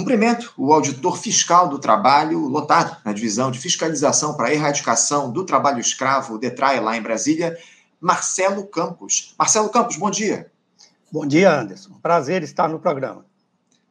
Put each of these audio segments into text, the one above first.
Cumprimento o auditor fiscal do trabalho, lotado na divisão de fiscalização para a erradicação do trabalho escravo, DETRAE, lá em Brasília, Marcelo Campos. Marcelo Campos, bom dia. Bom dia, Anderson. Prazer estar no programa.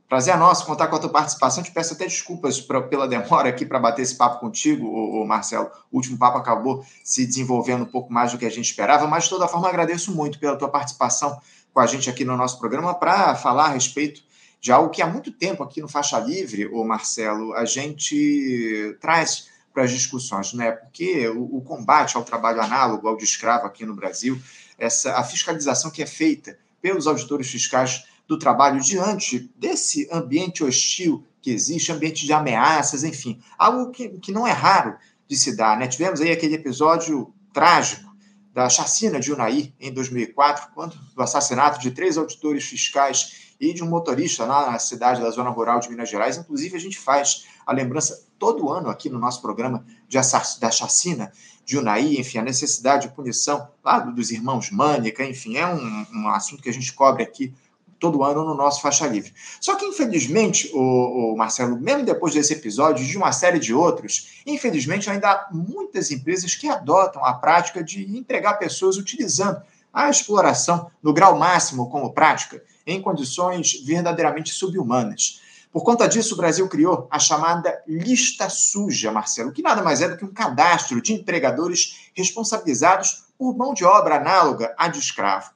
Prazer é nosso contar com a tua participação. Te peço até desculpas pra, pela demora aqui para bater esse papo contigo, ô, ô, Marcelo. O último papo acabou se desenvolvendo um pouco mais do que a gente esperava, mas de toda forma agradeço muito pela tua participação com a gente aqui no nosso programa para falar a respeito de algo que há muito tempo aqui no Faixa Livre, o Marcelo, a gente traz para as discussões, né? Porque o, o, combate ao trabalho análogo ao de escravo aqui no Brasil, essa a fiscalização que é feita pelos auditores fiscais do trabalho diante desse ambiente hostil que existe, ambiente de ameaças, enfim, algo que, que não é raro de se dar, né? Tivemos aí aquele episódio trágico da chacina de Unai em 2004, quando do assassinato de três auditores fiscais e de um motorista lá na cidade da zona rural de Minas Gerais. Inclusive, a gente faz a lembrança todo ano aqui no nosso programa de da chacina de Unai, enfim, a necessidade de punição lá dos irmãos Mânica, enfim, é um, um assunto que a gente cobre aqui todo ano no nosso Faixa Livre. Só que, infelizmente, o, o, Marcelo, mesmo depois desse episódio, de uma série de outros, infelizmente ainda há muitas empresas que adotam a prática de empregar pessoas utilizando a exploração no grau máximo como prática, em condições verdadeiramente subhumanas. Por conta disso, o Brasil criou a chamada lista suja, Marcelo, que nada mais é do que um cadastro de empregadores responsabilizados por mão de obra análoga à de escravo.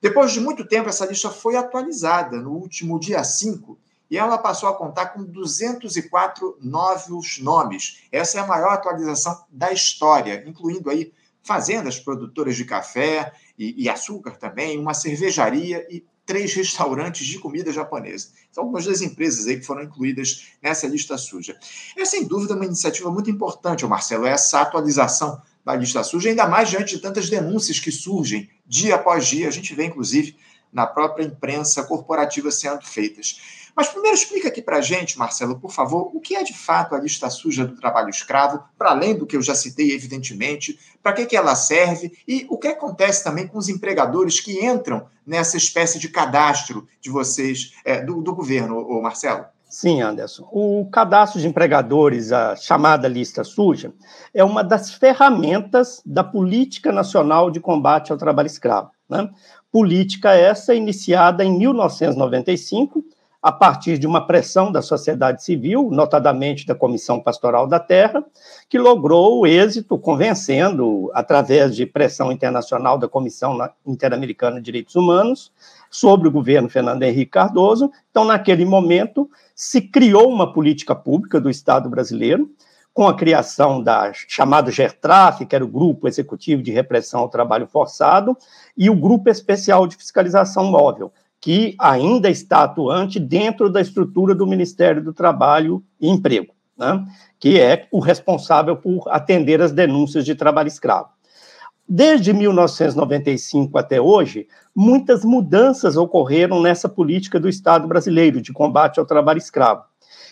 Depois de muito tempo, essa lista foi atualizada no último dia 5 e ela passou a contar com 204 novos nomes. Essa é a maior atualização da história, incluindo aí fazendas produtoras de café e, e açúcar também, uma cervejaria e três restaurantes de comida japonesa. São algumas das empresas aí que foram incluídas nessa lista suja. É sem dúvida uma iniciativa muito importante, Marcelo, essa atualização da lista suja, ainda mais diante de tantas denúncias que surgem dia após dia. A gente vê, inclusive, na própria imprensa corporativa sendo feitas. Mas primeiro explica aqui para a gente, Marcelo, por favor, o que é de fato a lista suja do trabalho escravo, para além do que eu já citei, evidentemente, para que, que ela serve e o que acontece também com os empregadores que entram nessa espécie de cadastro de vocês, é, do, do governo, ô, Marcelo? Sim, Anderson. O cadastro de empregadores, a chamada lista suja, é uma das ferramentas da Política Nacional de Combate ao Trabalho Escravo. Né? Política essa iniciada em 1995, a partir de uma pressão da sociedade civil, notadamente da Comissão Pastoral da Terra, que logrou o êxito convencendo, através de pressão internacional da Comissão Interamericana de Direitos Humanos, sobre o governo Fernando Henrique Cardoso. Então, naquele momento, se criou uma política pública do Estado brasileiro, com a criação da chamada GERTRAF, que era o Grupo Executivo de Repressão ao Trabalho Forçado, e o Grupo Especial de Fiscalização Móvel, que ainda está atuante dentro da estrutura do Ministério do Trabalho e Emprego, né? que é o responsável por atender as denúncias de trabalho escravo. Desde 1995 até hoje, muitas mudanças ocorreram nessa política do Estado brasileiro de combate ao trabalho escravo.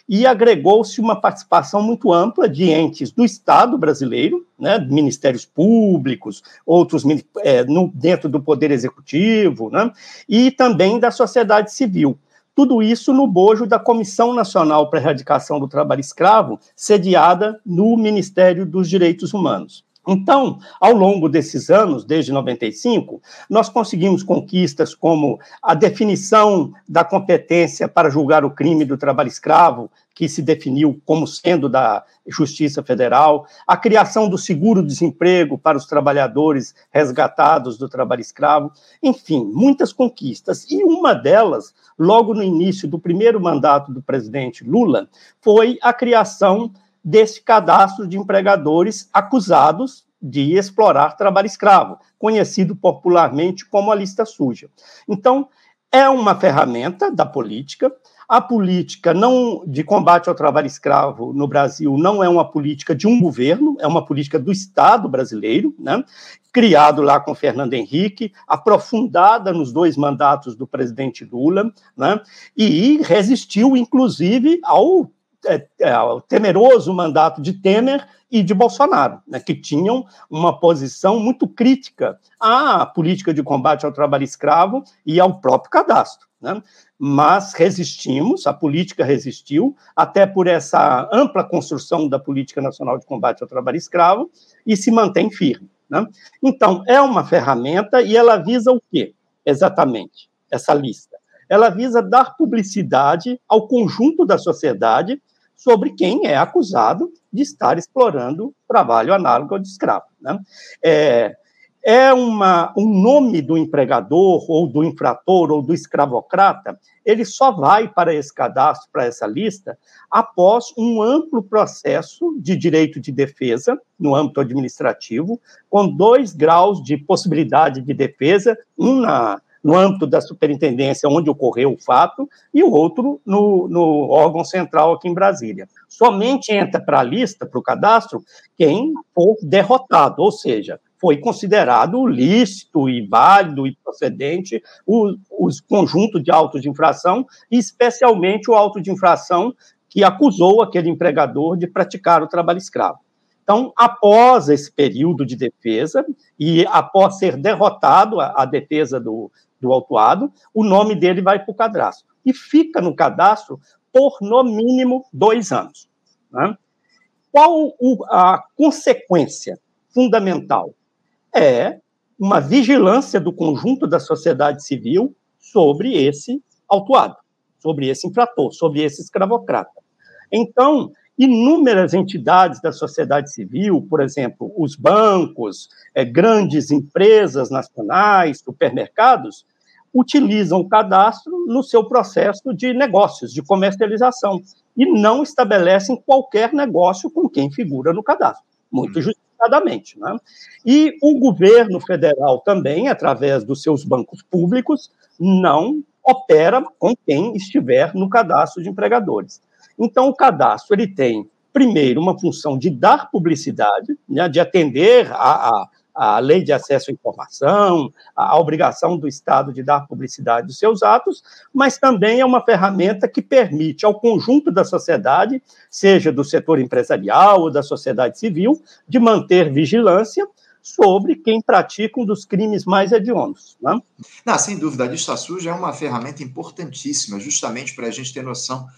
E agregou-se uma participação muito ampla de entes do Estado brasileiro, né, ministérios públicos, outros é, no, dentro do Poder Executivo, né, e também da sociedade civil. Tudo isso no bojo da Comissão Nacional para a Erradicação do Trabalho Escravo, sediada no Ministério dos Direitos Humanos. Então, ao longo desses anos, desde 95, nós conseguimos conquistas como a definição da competência para julgar o crime do trabalho escravo, que se definiu como sendo da Justiça Federal, a criação do seguro-desemprego para os trabalhadores resgatados do trabalho escravo, enfim, muitas conquistas. E uma delas, logo no início do primeiro mandato do presidente Lula, foi a criação desse cadastro de empregadores acusados de explorar trabalho escravo, conhecido popularmente como a lista suja. Então, é uma ferramenta da política. A política não de combate ao trabalho escravo no Brasil não é uma política de um governo, é uma política do Estado brasileiro, né? criado lá com Fernando Henrique, aprofundada nos dois mandatos do presidente Lula, né? e resistiu, inclusive, ao é, é, o temeroso mandato de Temer e de Bolsonaro, né, que tinham uma posição muito crítica à política de combate ao trabalho escravo e ao próprio cadastro. Né? Mas resistimos, a política resistiu, até por essa ampla construção da Política Nacional de Combate ao Trabalho Escravo, e se mantém firme. Né? Então, é uma ferramenta e ela visa o quê, exatamente, essa lista? Ela visa dar publicidade ao conjunto da sociedade sobre quem é acusado de estar explorando trabalho análogo ao de escravo. Né? É, é uma, um nome do empregador, ou do infrator, ou do escravocrata, ele só vai para esse cadastro, para essa lista, após um amplo processo de direito de defesa, no âmbito administrativo, com dois graus de possibilidade de defesa, um na, no âmbito da superintendência onde ocorreu o fato, e o outro no, no órgão central aqui em Brasília. Somente entra para a lista, para o cadastro, quem for derrotado, ou seja, foi considerado lícito e válido e procedente o, conjunto de autos de infração, especialmente o auto de infração que acusou aquele empregador de praticar o trabalho escravo. Então, após esse período de defesa e após ser derrotado a, a defesa do, do autuado, o nome dele vai para o cadastro. E fica no cadastro por, no mínimo, dois anos. Né? Qual o, a consequência fundamental? é uma vigilância do conjunto da sociedade civil sobre esse autuado, sobre esse infrator, sobre esse escravocrata. Então, inúmeras entidades da sociedade civil, por exemplo, os bancos, é, grandes empresas nacionais, supermercados, utilizam o cadastro no seu processo de negócios, de comercialização, e não estabelecem qualquer negócio com quem figura no cadastro. Muito justificado antecipadamente. Né? E o governo federal também, através dos seus bancos públicos, não opera com quem estiver no cadastro de empregadores. Então, o cadastro ele tem, primeiro, uma função de dar publicidade, né, de atender a, a a lei de acesso à informação, a obrigação do Estado de dar publicidade dos seus atos, mas também é uma ferramenta que permite ao conjunto da sociedade, seja do setor empresarial ou da sociedade civil, de manter vigilância sobre quem pratica um dos crimes mais hediondos. Né? Não, sem dúvida, a lista suja é uma ferramenta importantíssima, justamente para a gente ter noção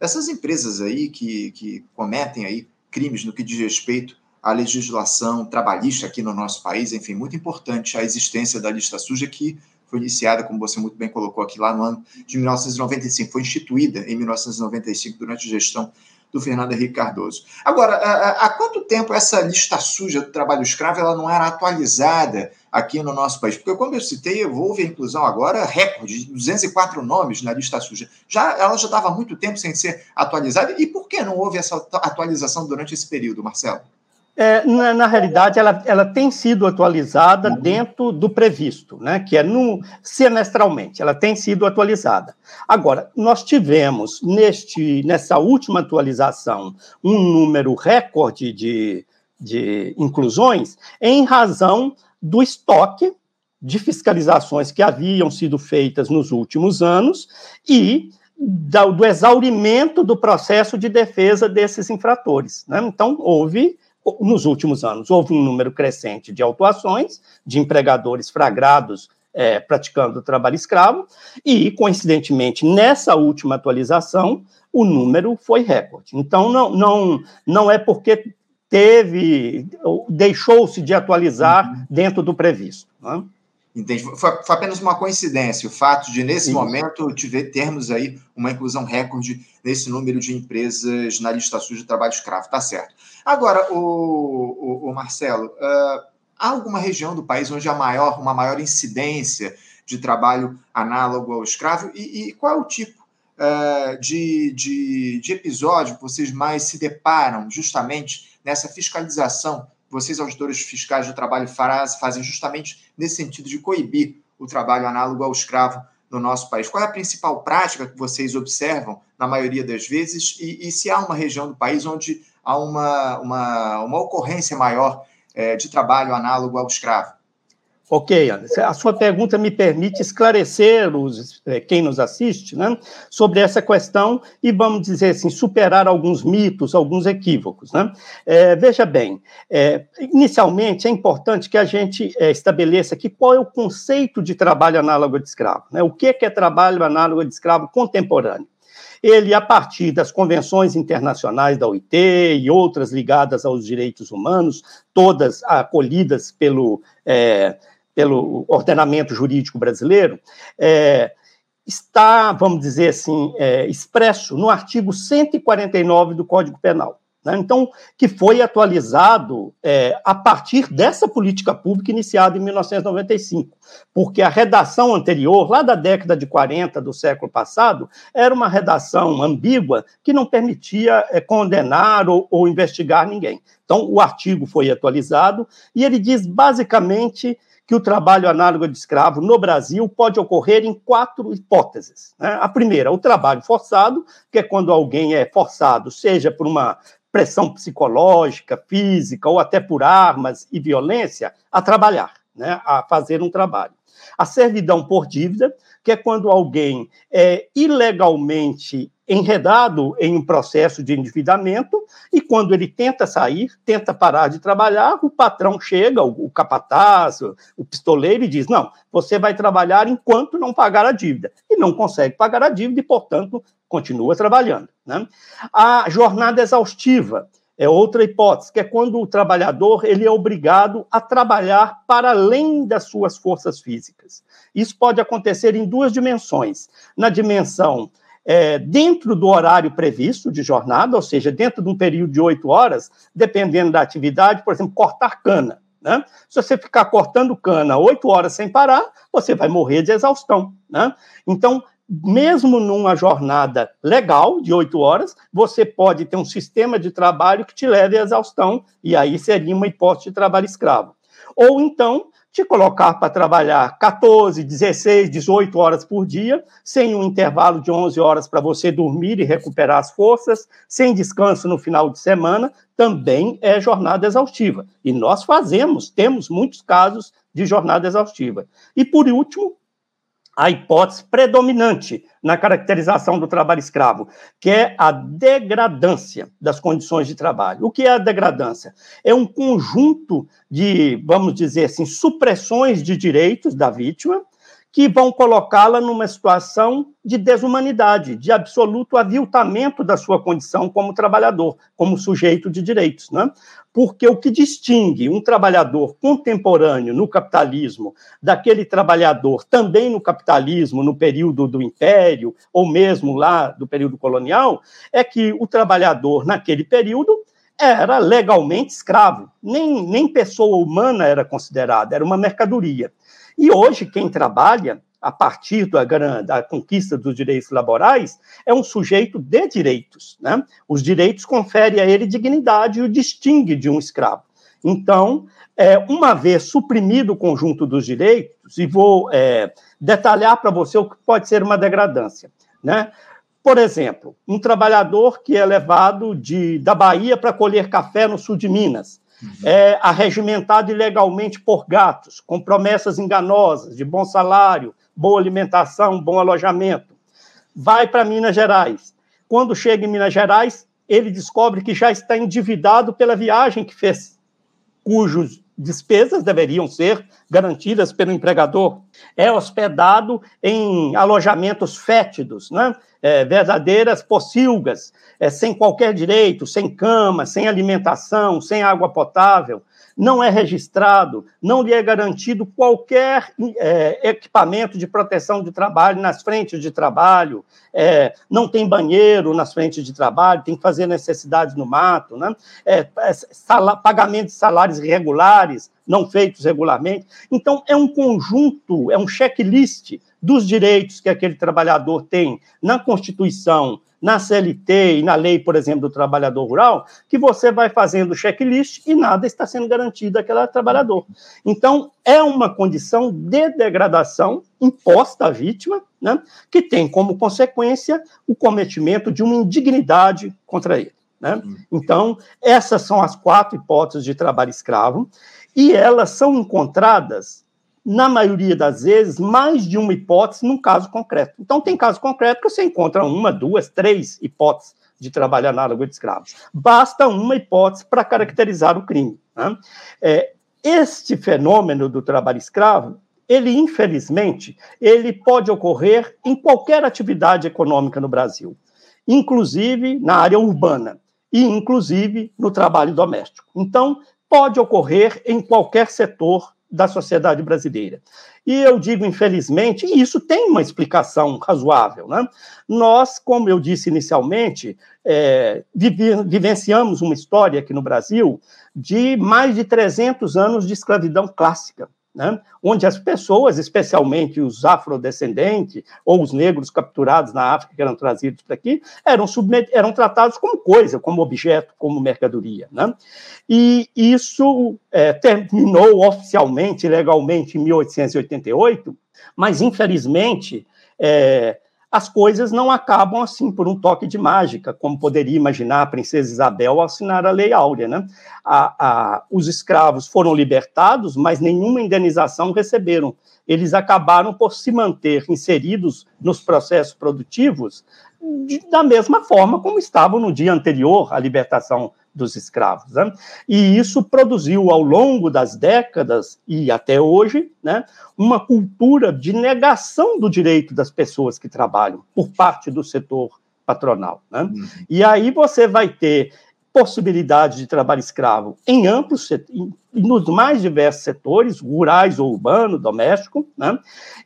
dessas empresas aí que, que cometem aí crimes no que diz respeito a legislação trabalhista aqui no nosso país, enfim, muito importante a existência da lista suja que foi iniciada, como você muito bem colocou aqui, lá no ano de 1995, foi instituída em 1995 durante a gestão do Fernando Henrique Cardoso. Agora, há quanto tempo essa lista suja do trabalho escravo ela não era atualizada aqui no nosso país? Porque, como eu citei, houve a inclusão agora recorde de 204 nomes na lista suja. Já, ela já estava há muito tempo sem ser atualizada. E por que não houve essa atualização durante esse período, Marcelo? É, na, na, realidade, ela, ela tem sido atualizada uhum. dentro do previsto, né, que é no, semestralmente, ela tem sido atualizada. Agora, nós tivemos, neste, nessa última atualização, um número recorde de, de inclusões em razão do estoque de fiscalizações que haviam sido feitas nos últimos anos e do exaurimento do processo de defesa desses infratores. Né? Então, houve nos últimos anos, houve um número crescente de autuações de empregadores flagrados é, praticando trabalho escravo, e, coincidentemente, nessa última atualização, o número foi recorde. Então, não, não, não é porque teve, deixou-se de atualizar uhum. dentro do previsto. Né? Entende? Foi, apenas uma coincidência o fato de, nesse Sim. momento, tiver, termos aí uma inclusão recorde nesse número de empresas na lista suja de trabalho escravo. Tá certo. Agora, o, o, o Marcelo, uh, há alguma região do país onde há maior, uma maior incidência de trabalho análogo ao escravo? E, e qual é o tipo uh, de, de, de episódio vocês mais se deparam justamente nessa fiscalização vocês, auditores fiscais do trabalho, fazem justamente nesse sentido de coibir o trabalho análogo ao escravo no nosso país? Qual é a principal prática que vocês observam na maioria das vezes? E, e se há uma região do país onde há uma, uma, uma ocorrência maior é, de trabalho análogo ao escravo? Ok, Anderson. A sua pergunta me permite esclarecer os, eh, quem nos assiste né, sobre essa questão e, vamos dizer assim, superar alguns mitos, alguns equívocos. Né? É, veja bem, é, inicialmente é importante que a gente é, estabeleça aqui qual é o conceito de trabalho análogo de escravo. Né? O que é trabalho análogo de escravo contemporâneo? Ele, a partir das convenções internacionais da OIT e outras ligadas aos direitos humanos, todas acolhidas pelo é, pelo ordenamento jurídico brasileiro, é, está, vamos dizer assim, é, expresso no artigo 149 do Código Penal. Né? Então, que foi atualizado é, a partir dessa política pública iniciada em 1995, porque a redação anterior, lá da década de 40 do século passado, era uma redação ambígua que não permitia é, condenar ou, ou investigar ninguém. Então, o artigo foi atualizado e ele diz basicamente que o trabalho análogo de escravo no Brasil pode ocorrer em quatro hipóteses. Né? A primeira, o trabalho forçado, que é quando alguém é forçado, seja por uma pressão psicológica, física ou até por armas e violência, a trabalhar, né? a fazer um trabalho. A servidão por dívida, que é quando alguém é ilegalmente enredado em um processo de endividamento e quando ele tenta sair, tenta parar de trabalhar, o patrão chega, o, capataz, o, o pistoleiro e diz: "Não, você vai trabalhar enquanto não pagar a dívida". E não consegue pagar a dívida e, portanto, continua trabalhando, né? A jornada exaustiva é outra hipótese, que é quando o trabalhador ele é obrigado a trabalhar para além das suas forças físicas. Isso pode acontecer em duas dimensões. Na dimensão é, dentro do horário previsto de jornada, ou seja, dentro de um período de oito horas, dependendo da atividade, por exemplo, cortar cana. Né? Se você ficar cortando cana oito horas sem parar, você vai morrer de exaustão. Né? Então, mesmo numa jornada legal de oito horas, você pode ter um sistema de trabalho que te leve à exaustão, e aí seria uma hipótese de trabalho escravo. Ou então, te colocar para trabalhar 14, 16, 18 horas por dia, sem um intervalo de 11 horas para você dormir e recuperar as forças, sem descanso no final de semana, também é jornada exaustiva. E nós fazemos, temos muitos casos de jornada exaustiva. E por último, a hipótese predominante na caracterização do trabalho escravo, que é a degradância das condições de trabalho. O que é a degradância? É um conjunto de, vamos dizer assim, supressões de direitos da vítima que vão colocá-la numa situação de desumanidade, de absoluto aviltamento da sua condição como trabalhador, como sujeito de direitos. Né? Porque o que distingue um trabalhador contemporâneo no capitalismo daquele trabalhador também no capitalismo, no período do Império, ou mesmo lá do período colonial, é que o trabalhador, naquele período, era legalmente escravo, nem, nem pessoa humana era considerada, era uma mercadoria. E hoje, quem trabalha a partir da, da, conquista dos direitos laborais, é um sujeito de direitos. Né? Os direitos conferem a ele dignidade e o distingue de um escravo. Então, é, uma vez suprimido o conjunto dos direitos, e vou é, detalhar para você o que pode ser uma degradância. Né? Por exemplo, um trabalhador que é levado de, da Bahia para colher café no sul de Minas. É arregimentado ilegalmente por gatos, com promessas enganosas de bom salário, boa alimentação, bom alojamento. Vai para Minas Gerais. Quando chega em Minas Gerais, ele descobre que já está endividado pela viagem que fez, cujos despesas deveriam ser garantidas pelo empregador. É hospedado em alojamentos fétidos, né? É, verdadeiras pocilgas, é, sem qualquer direito, sem cama, sem alimentação, sem água potável não é registrado, não lhe é garantido qualquer é, equipamento de proteção de trabalho nas frentes de trabalho, é, não tem banheiro nas frentes de trabalho, tem que fazer necessidades no mato, né? É, é pagamento de salários irregulares, não feitos regularmente. Então, é um conjunto, é um checklist dos direitos que aquele trabalhador tem na Constituição, na CLT e na lei, por exemplo, do trabalhador rural, que você vai fazendo checklist e nada está sendo garantido àquele trabalhador. Então, é uma condição de degradação imposta à vítima, né, que tem como consequência o cometimento de uma indignidade contra ele. Né? Então, essas são as quatro hipóteses de trabalho escravo, e elas são encontradas na maioria das vezes, mais de uma hipótese num caso concreto. Então, tem caso concreto que você encontra uma, duas, três hipóteses de trabalho análogo de escravos. Basta uma hipótese para caracterizar o crime. Né? É, este fenômeno do trabalho escravo, ele, infelizmente, ele pode ocorrer em qualquer atividade econômica no Brasil, inclusive na área urbana e inclusive no trabalho doméstico. Então, pode ocorrer em qualquer setor da sociedade brasileira. E eu digo, infelizmente, e isso tem uma explicação razoável. Né? Nós, como eu disse inicialmente, é, vivenciamos uma história aqui no Brasil de mais de 300 anos de escravidão clássica né, onde as pessoas, especialmente os afrodescendentes ou os negros capturados na África que eram trazidos para aqui, eram, eram tratados como coisa, como objeto, como mercadoria. Né? E isso é, terminou oficialmente, legalmente, em 1888, mas, infelizmente, é, as coisas não acabam assim por um toque de mágica, como poderia imaginar a princesa Isabel ao assinar a Lei Áurea. Né? A, a, os escravos foram libertados, mas nenhuma indenização receberam. Eles acabaram por se manter inseridos nos processos produtivos de, da mesma forma como estavam no dia anterior à libertação dos escravos. Né? E isso produziu, ao longo das décadas e até hoje, né, uma cultura de negação do direito das pessoas que trabalham por parte do setor patronal. Né? Uhum. E aí você vai ter possibilidade de trabalho escravo em amplos nos mais diversos setores, rurais ou urbano, doméstico, né?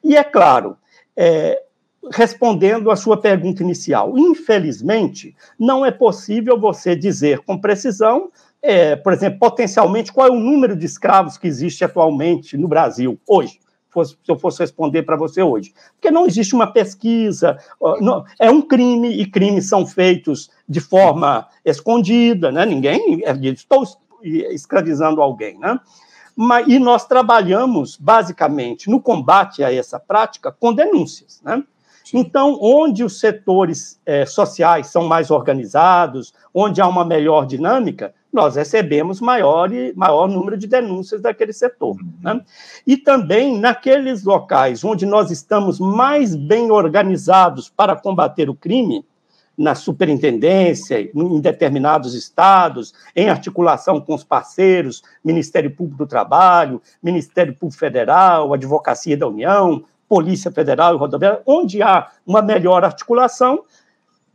e é claro, é, respondendo à sua pergunta inicial. Infelizmente, não é possível você dizer com precisão, é, por exemplo, potencialmente, qual é o número de escravos que existe atualmente no Brasil, hoje. se eu fosse responder para você hoje. Porque não existe uma pesquisa, não, é um crime, e crimes são feitos de forma escondida, né? ninguém é, estou escravizando alguém. Né? Mas, e nós trabalhamos, basicamente, no combate a essa prática com denúncias. Né? Então, onde os setores é, sociais são mais organizados, onde há uma melhor dinâmica, nós recebemos maior, maior número de denúncias daquele setor. Né? E também naqueles locais onde nós estamos mais bem organizados para combater o crime, na superintendência, em determinados estados, em articulação com os parceiros, Ministério Público do Trabalho, Ministério Público Federal, Advocacia da União, Polícia Federal e Rodoviária, onde há uma melhor articulação,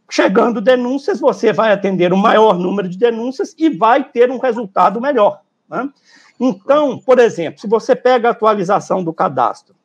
chegando denúncias, você vai atender um maior número de denúncias e vai ter um resultado melhor. Né? Então, por exemplo, se você pega a atualização do cadastro,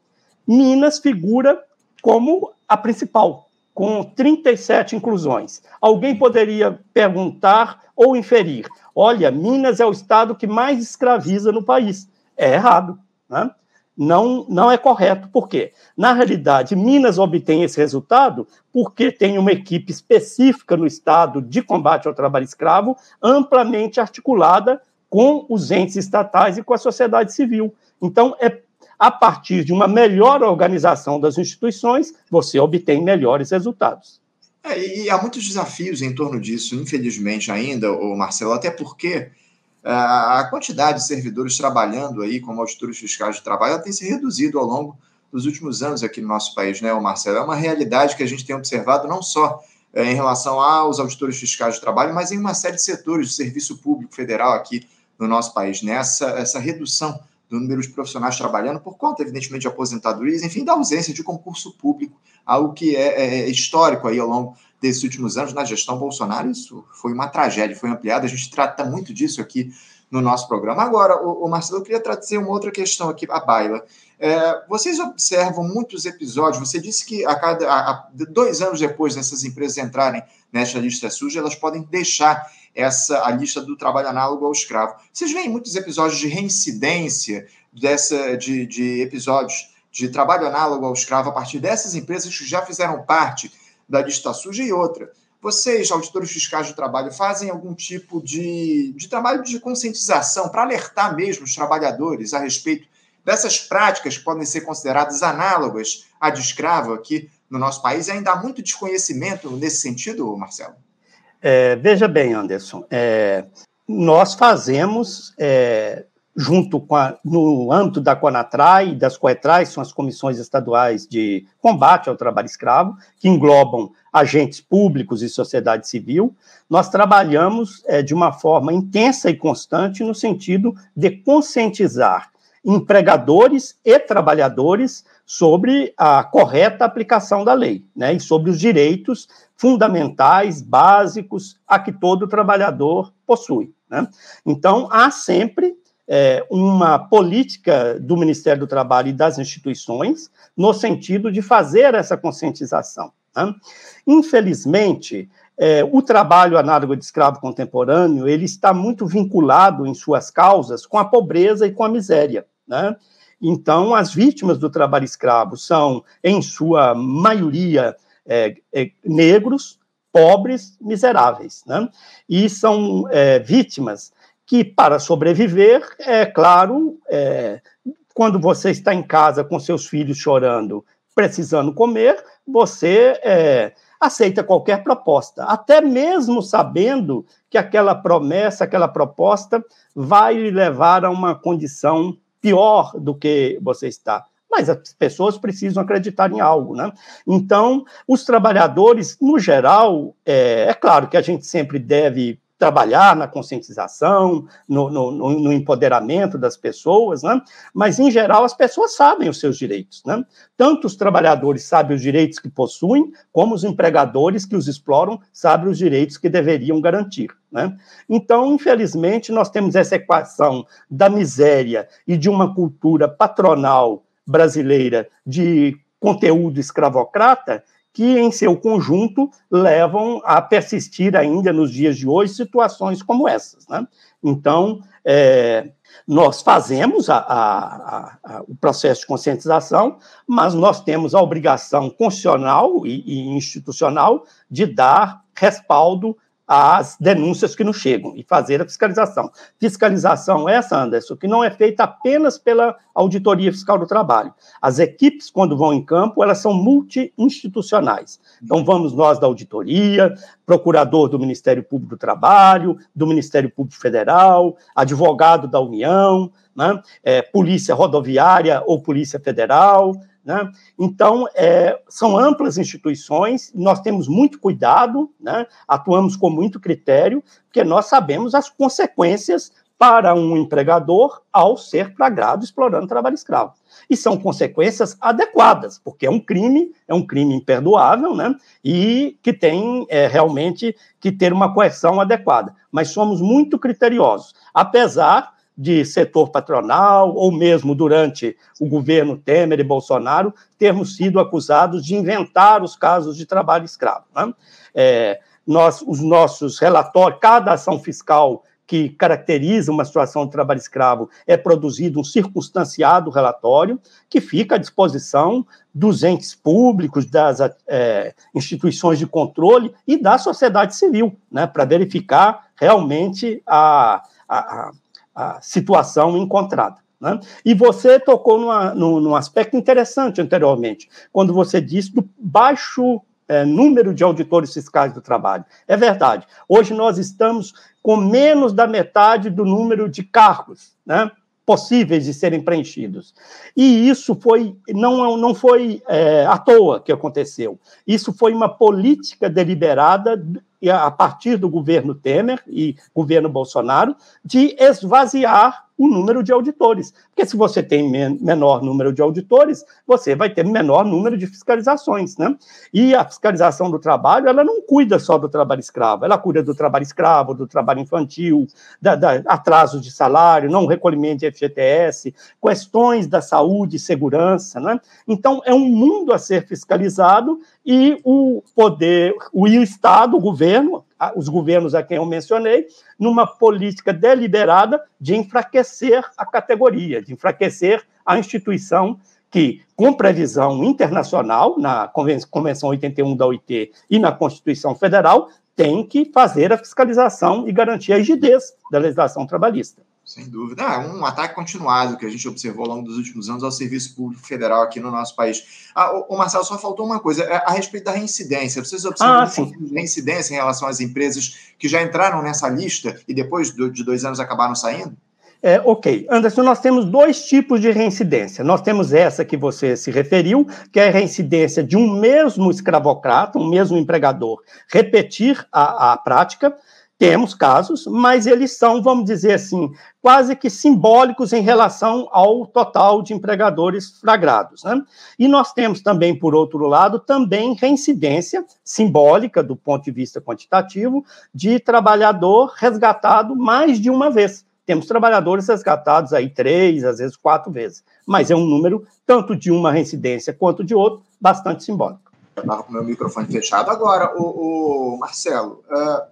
Minas figura como a principal, com 37 inclusões. Alguém poderia perguntar ou inferir: olha, Minas é o estado que mais escraviza no país. É errado. Né? Não, não é correto. Por quê? Na realidade, Minas obtém esse resultado porque tem uma equipe específica no Estado de combate ao trabalho escravo, amplamente articulada com os entes estatais e com a sociedade civil. Então, é a partir de uma melhor organização das instituições, você obtém melhores resultados. É, e há muitos desafios em torno disso, infelizmente ainda, o Marcelo, até porque a quantidade de servidores trabalhando aí como auditores fiscais de trabalho tem se reduzido ao longo dos últimos anos aqui no nosso país, né, Marcelo? É uma realidade que a gente tem observado não só é, em relação aos auditores fiscais de trabalho, mas em uma série de setores do serviço público federal aqui no nosso país, né? Essa, essa redução do número de profissionais trabalhando por conta, evidentemente, de aposentadorias, enfim, da ausência de concurso público, algo que é, é, é histórico aí ao longo desses últimos anos na gestão Bolsonaro, isso foi uma tragédia, foi ampliado, a gente trata muito disso aqui no nosso programa. Agora, o, o Marcelo, eu queria trazer uma outra questão aqui a baila. É, vocês observam muitos episódios, você disse que a cada a, a, dois anos depois dessas empresas entrarem nesta lista suja, elas podem deixar essa a lista do trabalho análogo ao escravo. Vocês veem muitos episódios de reincidência dessa, de, de episódios de trabalho análogo ao escravo a partir dessas empresas que já fizeram parte da lista suja e outra. Vocês, auditores fiscais do trabalho, fazem algum tipo de, de trabalho de conscientização para alertar mesmo os trabalhadores a respeito dessas práticas que podem ser consideradas análogas à de escravo aqui no nosso país? Ainda há muito desconhecimento nesse sentido, Marcelo? É, veja bem, Anderson, é, nós fazemos é, junto com a, no âmbito da CONATRAI e das COETRAI, são as comissões estaduais de combate ao trabalho escravo, que englobam agentes públicos e sociedade civil, nós trabalhamos é, de uma forma intensa e constante no sentido de conscientizar empregadores e trabalhadores sobre a correta aplicação da lei, né, e sobre os direitos fundamentais, básicos, a que todo trabalhador possui. Né? Então, há sempre é, uma política do Ministério do Trabalho e das instituições no sentido de fazer essa conscientização. Né? Infelizmente, é, o trabalho análogo de escravo contemporâneo ele está muito vinculado em suas causas com a pobreza e com a miséria. Né? Então, as vítimas do trabalho escravo são, em sua maioria, é, é, negros, pobres, miseráveis. Né? E são é, vítimas que, para sobreviver, é claro, é, quando você está em casa com seus filhos chorando, precisando comer, você é, aceita qualquer proposta, até mesmo sabendo que aquela promessa, aquela proposta vai lhe levar a uma condição pior do que você está. Mas as pessoas precisam acreditar em algo, né? Então, os trabalhadores, no geral, é, é claro que a gente sempre deve trabalhar na conscientização, no, no, no, empoderamento das pessoas, né? mas, em geral, as pessoas sabem os seus direitos. Né? Tanto os trabalhadores sabem os direitos que possuem, como os empregadores que os exploram sabem os direitos que deveriam garantir. Né? Então, infelizmente, nós temos essa equação da miséria e de uma cultura patronal brasileira de conteúdo escravocrata que, em seu conjunto, levam a persistir ainda nos dias de hoje situações como essas. Né? Então, é, nós fazemos a, a, a, o processo de conscientização, mas nós temos a obrigação constitucional e, e institucional de dar respaldo as denúncias que nos chegam e fazer a fiscalização. Fiscalização essa, Anderson, que não é feita apenas pela Auditoria Fiscal do Trabalho. As equipes, quando vão em campo, elas são multi-institucionais. Então, vamos nós da auditoria, procurador do Ministério Público do Trabalho, do Ministério Público Federal, advogado da União, né? é, Polícia Rodoviária ou Polícia Federal, né? Então, é, são amplas instituições, nós temos muito cuidado, né? atuamos com muito critério, porque nós sabemos as consequências para um empregador ao ser flagrado explorando trabalho escravo. E são consequências adequadas, porque é um crime, é um crime imperdoável, né? E que tem é, realmente que ter uma coerção adequada. Mas somos muito criteriosos, apesar de setor patronal, ou mesmo durante o governo Temer e Bolsonaro, termos sido acusados de inventar os casos de trabalho escravo. Né? É, nós, os nossos relatórios, cada ação fiscal que caracteriza uma situação de trabalho escravo é produzido um circunstanciado relatório que fica à disposição dos entes públicos, das é, instituições de controle e da sociedade civil, né, para verificar realmente a, a, a situação encontrada. Né? E você tocou numa, num, num, aspecto interessante anteriormente, quando você disse do baixo é, número de auditores fiscais do trabalho. É verdade. Hoje nós estamos com menos da metade do número de cargos né, possíveis de serem preenchidos. E isso foi não, não foi é, à toa que aconteceu. Isso foi uma política deliberada a partir do governo Temer e governo Bolsonaro de esvaziar o número de auditores. Porque se você tem menor número de auditores, você vai ter menor número de fiscalizações, né? E a fiscalização do trabalho, ela não cuida só do trabalho escravo, ela cuida do trabalho escravo, do trabalho infantil, da, da atrasos de salário, não recolhimento de FGTS, questões da saúde segurança, né? Então, é um mundo a ser fiscalizado e o poder, o Estado, o governo, os governos a quem eu mencionei, numa política deliberada de enfraquecer a categoria, de enfraquecer a instituição que, com previsão internacional, na Convenção 81 da OIT e na Constituição Federal, tem que fazer a fiscalização e garantir a rigidez da legislação trabalhista. Sem dúvida. É um ataque continuado que a gente observou ao longo dos últimos anos ao serviço público federal aqui no nosso país. Ah, o, Marcelo, só faltou uma coisa, é, a respeito da reincidência. Vocês observam ah, reincidência em relação às empresas que já entraram nessa lista e depois de dois anos acabaram saindo? É, ok. Anderson, nós temos dois tipos de reincidência. Nós temos essa que você se referiu, que é a reincidência de um mesmo escravocrata, um mesmo empregador, repetir a, a prática. Temos casos, mas eles são, vamos dizer assim, quase que simbólicos em relação ao total de empregadores flagrados. Né? E nós temos também, por outro lado, também reincidência simbólica, do ponto de vista quantitativo, de trabalhador resgatado mais de uma vez. Temos trabalhadores resgatados aí três, às vezes quatro vezes, mas é um número, tanto de uma reincidência quanto de outro, bastante simbólico. Eu estava com meu microfone fechado. Agora, o, Marcelo, uh,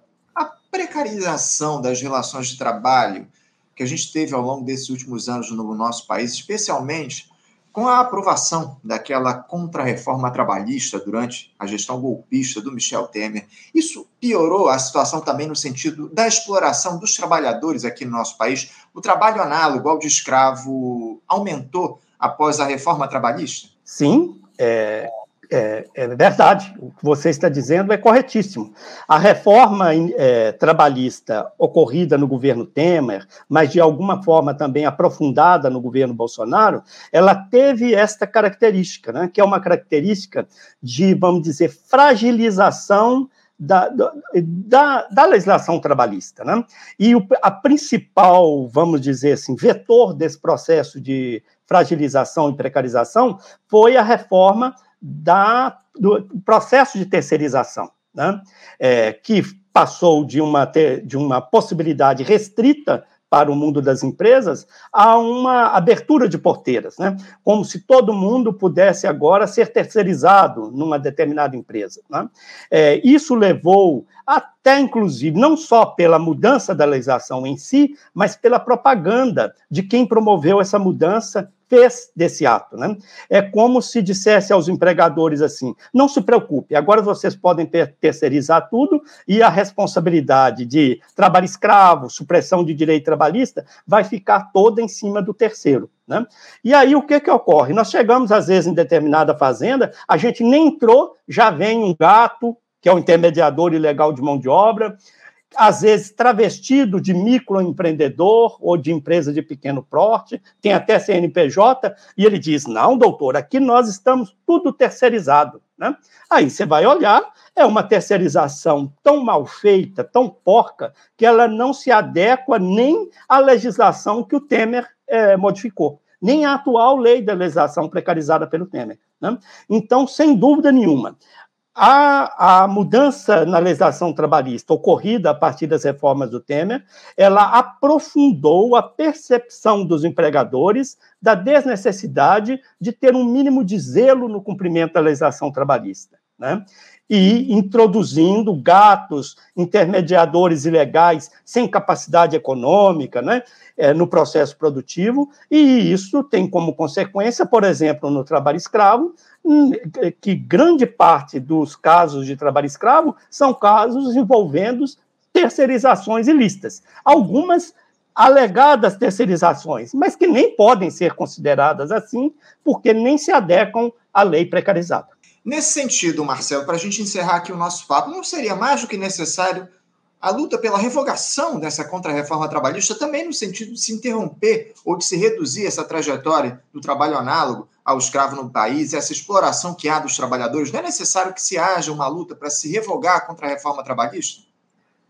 precarização das relações de trabalho que a gente teve ao longo desses últimos anos no nosso país, especialmente com a aprovação daquela contrarreforma trabalhista durante a gestão golpista do Michel Temer, isso piorou a situação também no sentido da exploração dos trabalhadores aqui no nosso país? O trabalho análogo ao de escravo aumentou após a reforma trabalhista? Sim, é, é, é, verdade, o que você está dizendo é corretíssimo. A reforma é, trabalhista ocorrida no governo Temer, mas de alguma forma também aprofundada no governo Bolsonaro, ela teve esta característica, né, que é uma característica de, vamos dizer, fragilização da, da, da, legislação trabalhista. Né? E o, a principal, vamos dizer assim, vetor desse processo de fragilização e precarização foi a reforma da, do processo de terceirização, né? é, que passou de uma, de uma possibilidade restrita para o mundo das empresas a uma abertura de porteiras, né? como se todo mundo pudesse agora ser terceirizado numa determinada empresa. Né? É, isso levou até, inclusive, não só pela mudança da legislação em si, mas pela propaganda de quem promoveu essa mudança fez desse ato. Né? É como se dissesse aos empregadores assim: não se preocupe, agora vocês podem ter, terceirizar tudo e a responsabilidade de trabalho escravo, supressão de direito trabalhista, vai ficar toda em cima do terceiro. Né? E aí o que, que ocorre? Nós chegamos, às vezes, em determinada fazenda, a gente nem entrou, já vem um gato, que é o intermediador ilegal de mão de obra, às vezes travestido de microempreendedor ou de empresa de pequeno porte, tem até CNPJ, e ele diz: não, doutor, aqui nós estamos tudo terceirizado. Né? Aí você vai olhar, é uma terceirização tão mal feita, tão porca, que ela não se adequa nem à legislação que o Temer é, modificou, nem à atual lei da legislação precarizada pelo Temer. Né? Então, sem dúvida nenhuma, a, a, mudança na legislação trabalhista ocorrida a partir das reformas do Temer, ela aprofundou a percepção dos empregadores da desnecessidade de ter um mínimo de zelo no cumprimento da legislação trabalhista. Né? E introduzindo gatos, intermediadores ilegais sem capacidade econômica né? É, no processo produtivo, e isso tem como consequência, por exemplo, no trabalho escravo, que grande parte dos casos de trabalho escravo são casos envolvendo terceirizações ilícitas. Algumas alegadas terceirizações, mas que nem podem ser consideradas assim, porque nem se adequam à lei precarizada. Nesse sentido, Marcelo, para a gente encerrar aqui o nosso papo, não seria mais do que necessário a luta pela revogação dessa contrarreforma trabalhista, também no sentido de se interromper ou de se reduzir essa trajetória do trabalho análogo ao escravo no país, essa exploração que há dos trabalhadores, não é necessário que se haja uma luta para se revogar a reforma trabalhista?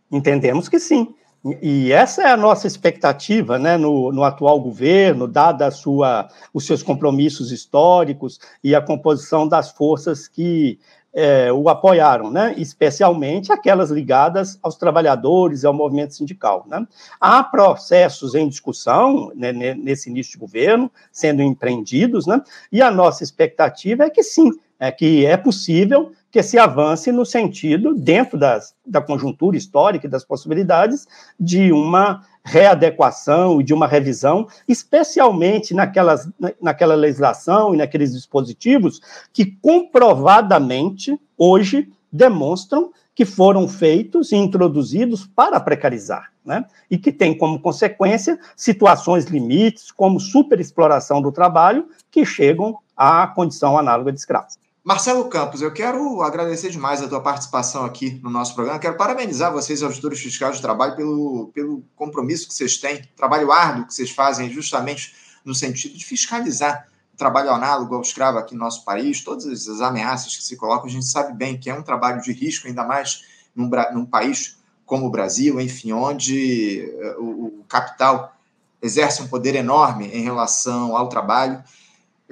Entendemos que sim. E essa é a nossa expectativa né, no, no atual governo, dada sua, os seus compromissos históricos e a composição das forças que é, o apoiaram, né? especialmente aquelas ligadas aos trabalhadores e ao movimento sindical. Né? Há processos em discussão né, nesse início de governo, sendo empreendidos, né? e a nossa expectativa é que sim, é que é possível que se avance no sentido, dentro das, da conjuntura histórica e das possibilidades, de uma readequação e de uma revisão, especialmente naquelas, naquela legislação e naqueles dispositivos que comprovadamente hoje demonstram que foram feitos e introduzidos para precarizar, né? E que tem como consequência situações limites, como superexploração do trabalho, que chegam à condição análoga de escravo. Marcelo Campos, eu quero agradecer demais a tua participação aqui no nosso programa. Quero parabenizar vocês, auditores fiscais de trabalho, pelo, pelo compromisso que vocês têm, trabalho árduo que vocês fazem justamente no sentido de fiscalizar o trabalho análogo ao escravo aqui no nosso país, todas as ameaças que se colocam. A gente sabe bem que é um trabalho de risco, ainda mais num, num país como o Brasil, enfim, onde eh, o, o capital exerce um poder enorme em relação ao trabalho.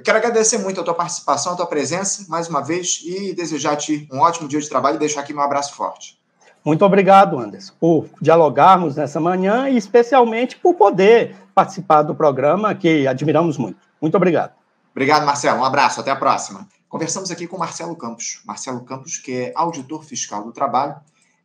Eu quero agradecer muito a tua participação, a tua presença, mais uma vez, e desejar-te um ótimo dia de trabalho e deixar aqui meu abraço forte. Muito obrigado, Anderson, por dialogarmos nessa manhã e especialmente por poder participar do programa que admiramos muito. Muito obrigado. Obrigado, Marcelo. Um abraço, até a próxima. Conversamos aqui com Marcelo Campos. Marcelo Campos, que é auditor fiscal do trabalho,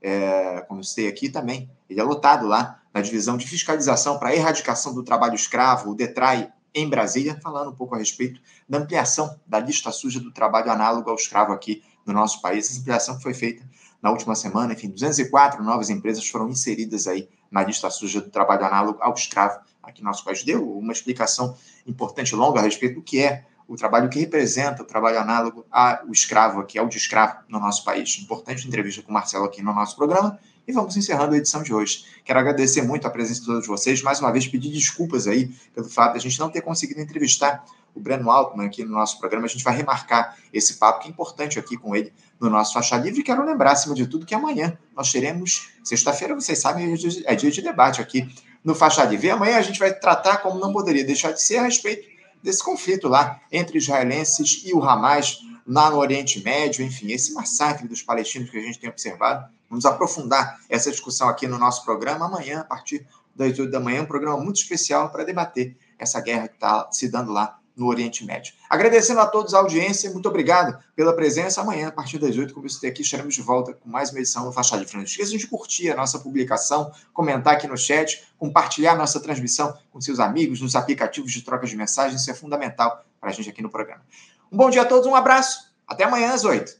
é, como eu citei aqui também, ele é lotado lá na divisão de fiscalização para a erradicação do trabalho escravo, o DETRAI, em Brasília, falando um pouco a respeito da ampliação da lista suja do trabalho análogo ao escravo aqui no nosso país. Essa ampliação foi feita na última semana, enfim, 204 novas empresas foram inseridas aí na lista suja do trabalho análogo ao escravo aqui no nosso país. Deu uma explicação importante longa a respeito do que é o trabalho que representa o trabalho análogo ao escravo aqui, ao de escravo no nosso país. Importante entrevista com o Marcelo aqui no nosso programa. E vamos encerrando a edição de hoje. Quero agradecer muito a presença de todos vocês. Mais uma vez, pedir desculpas aí pelo fato de a gente não ter conseguido entrevistar o Breno Altman aqui no nosso programa. A gente vai remarcar esse papo que é importante aqui com ele no nosso Faixa Livre. Quero lembrar, acima de tudo, que amanhã nós teremos, sexta-feira, vocês sabem, é dia de debate aqui no Faixa Livre. E amanhã a gente vai tratar, como não poderia deixar de ser, a respeito desse conflito lá entre israelenses e o Hamas lá no Oriente Médio, enfim, esse massacre dos palestinos que a gente tem observado Vamos aprofundar essa discussão aqui no nosso programa amanhã, a partir das 8 da manhã, um programa muito especial para debater essa guerra que está se dando lá no Oriente Médio. Agradecendo a todos a audiência, muito obrigado pela presença. Amanhã, a partir das 8, como você aqui, estaremos de volta com mais uma edição do Faixa Livre. Não esqueçam de curtir a nossa publicação, comentar aqui no chat, compartilhar nossa transmissão com seus amigos nos aplicativos de troca de mensagens. Isso é fundamental para a gente aqui no programa. Um bom dia a todos, um abraço. Até amanhã às 8.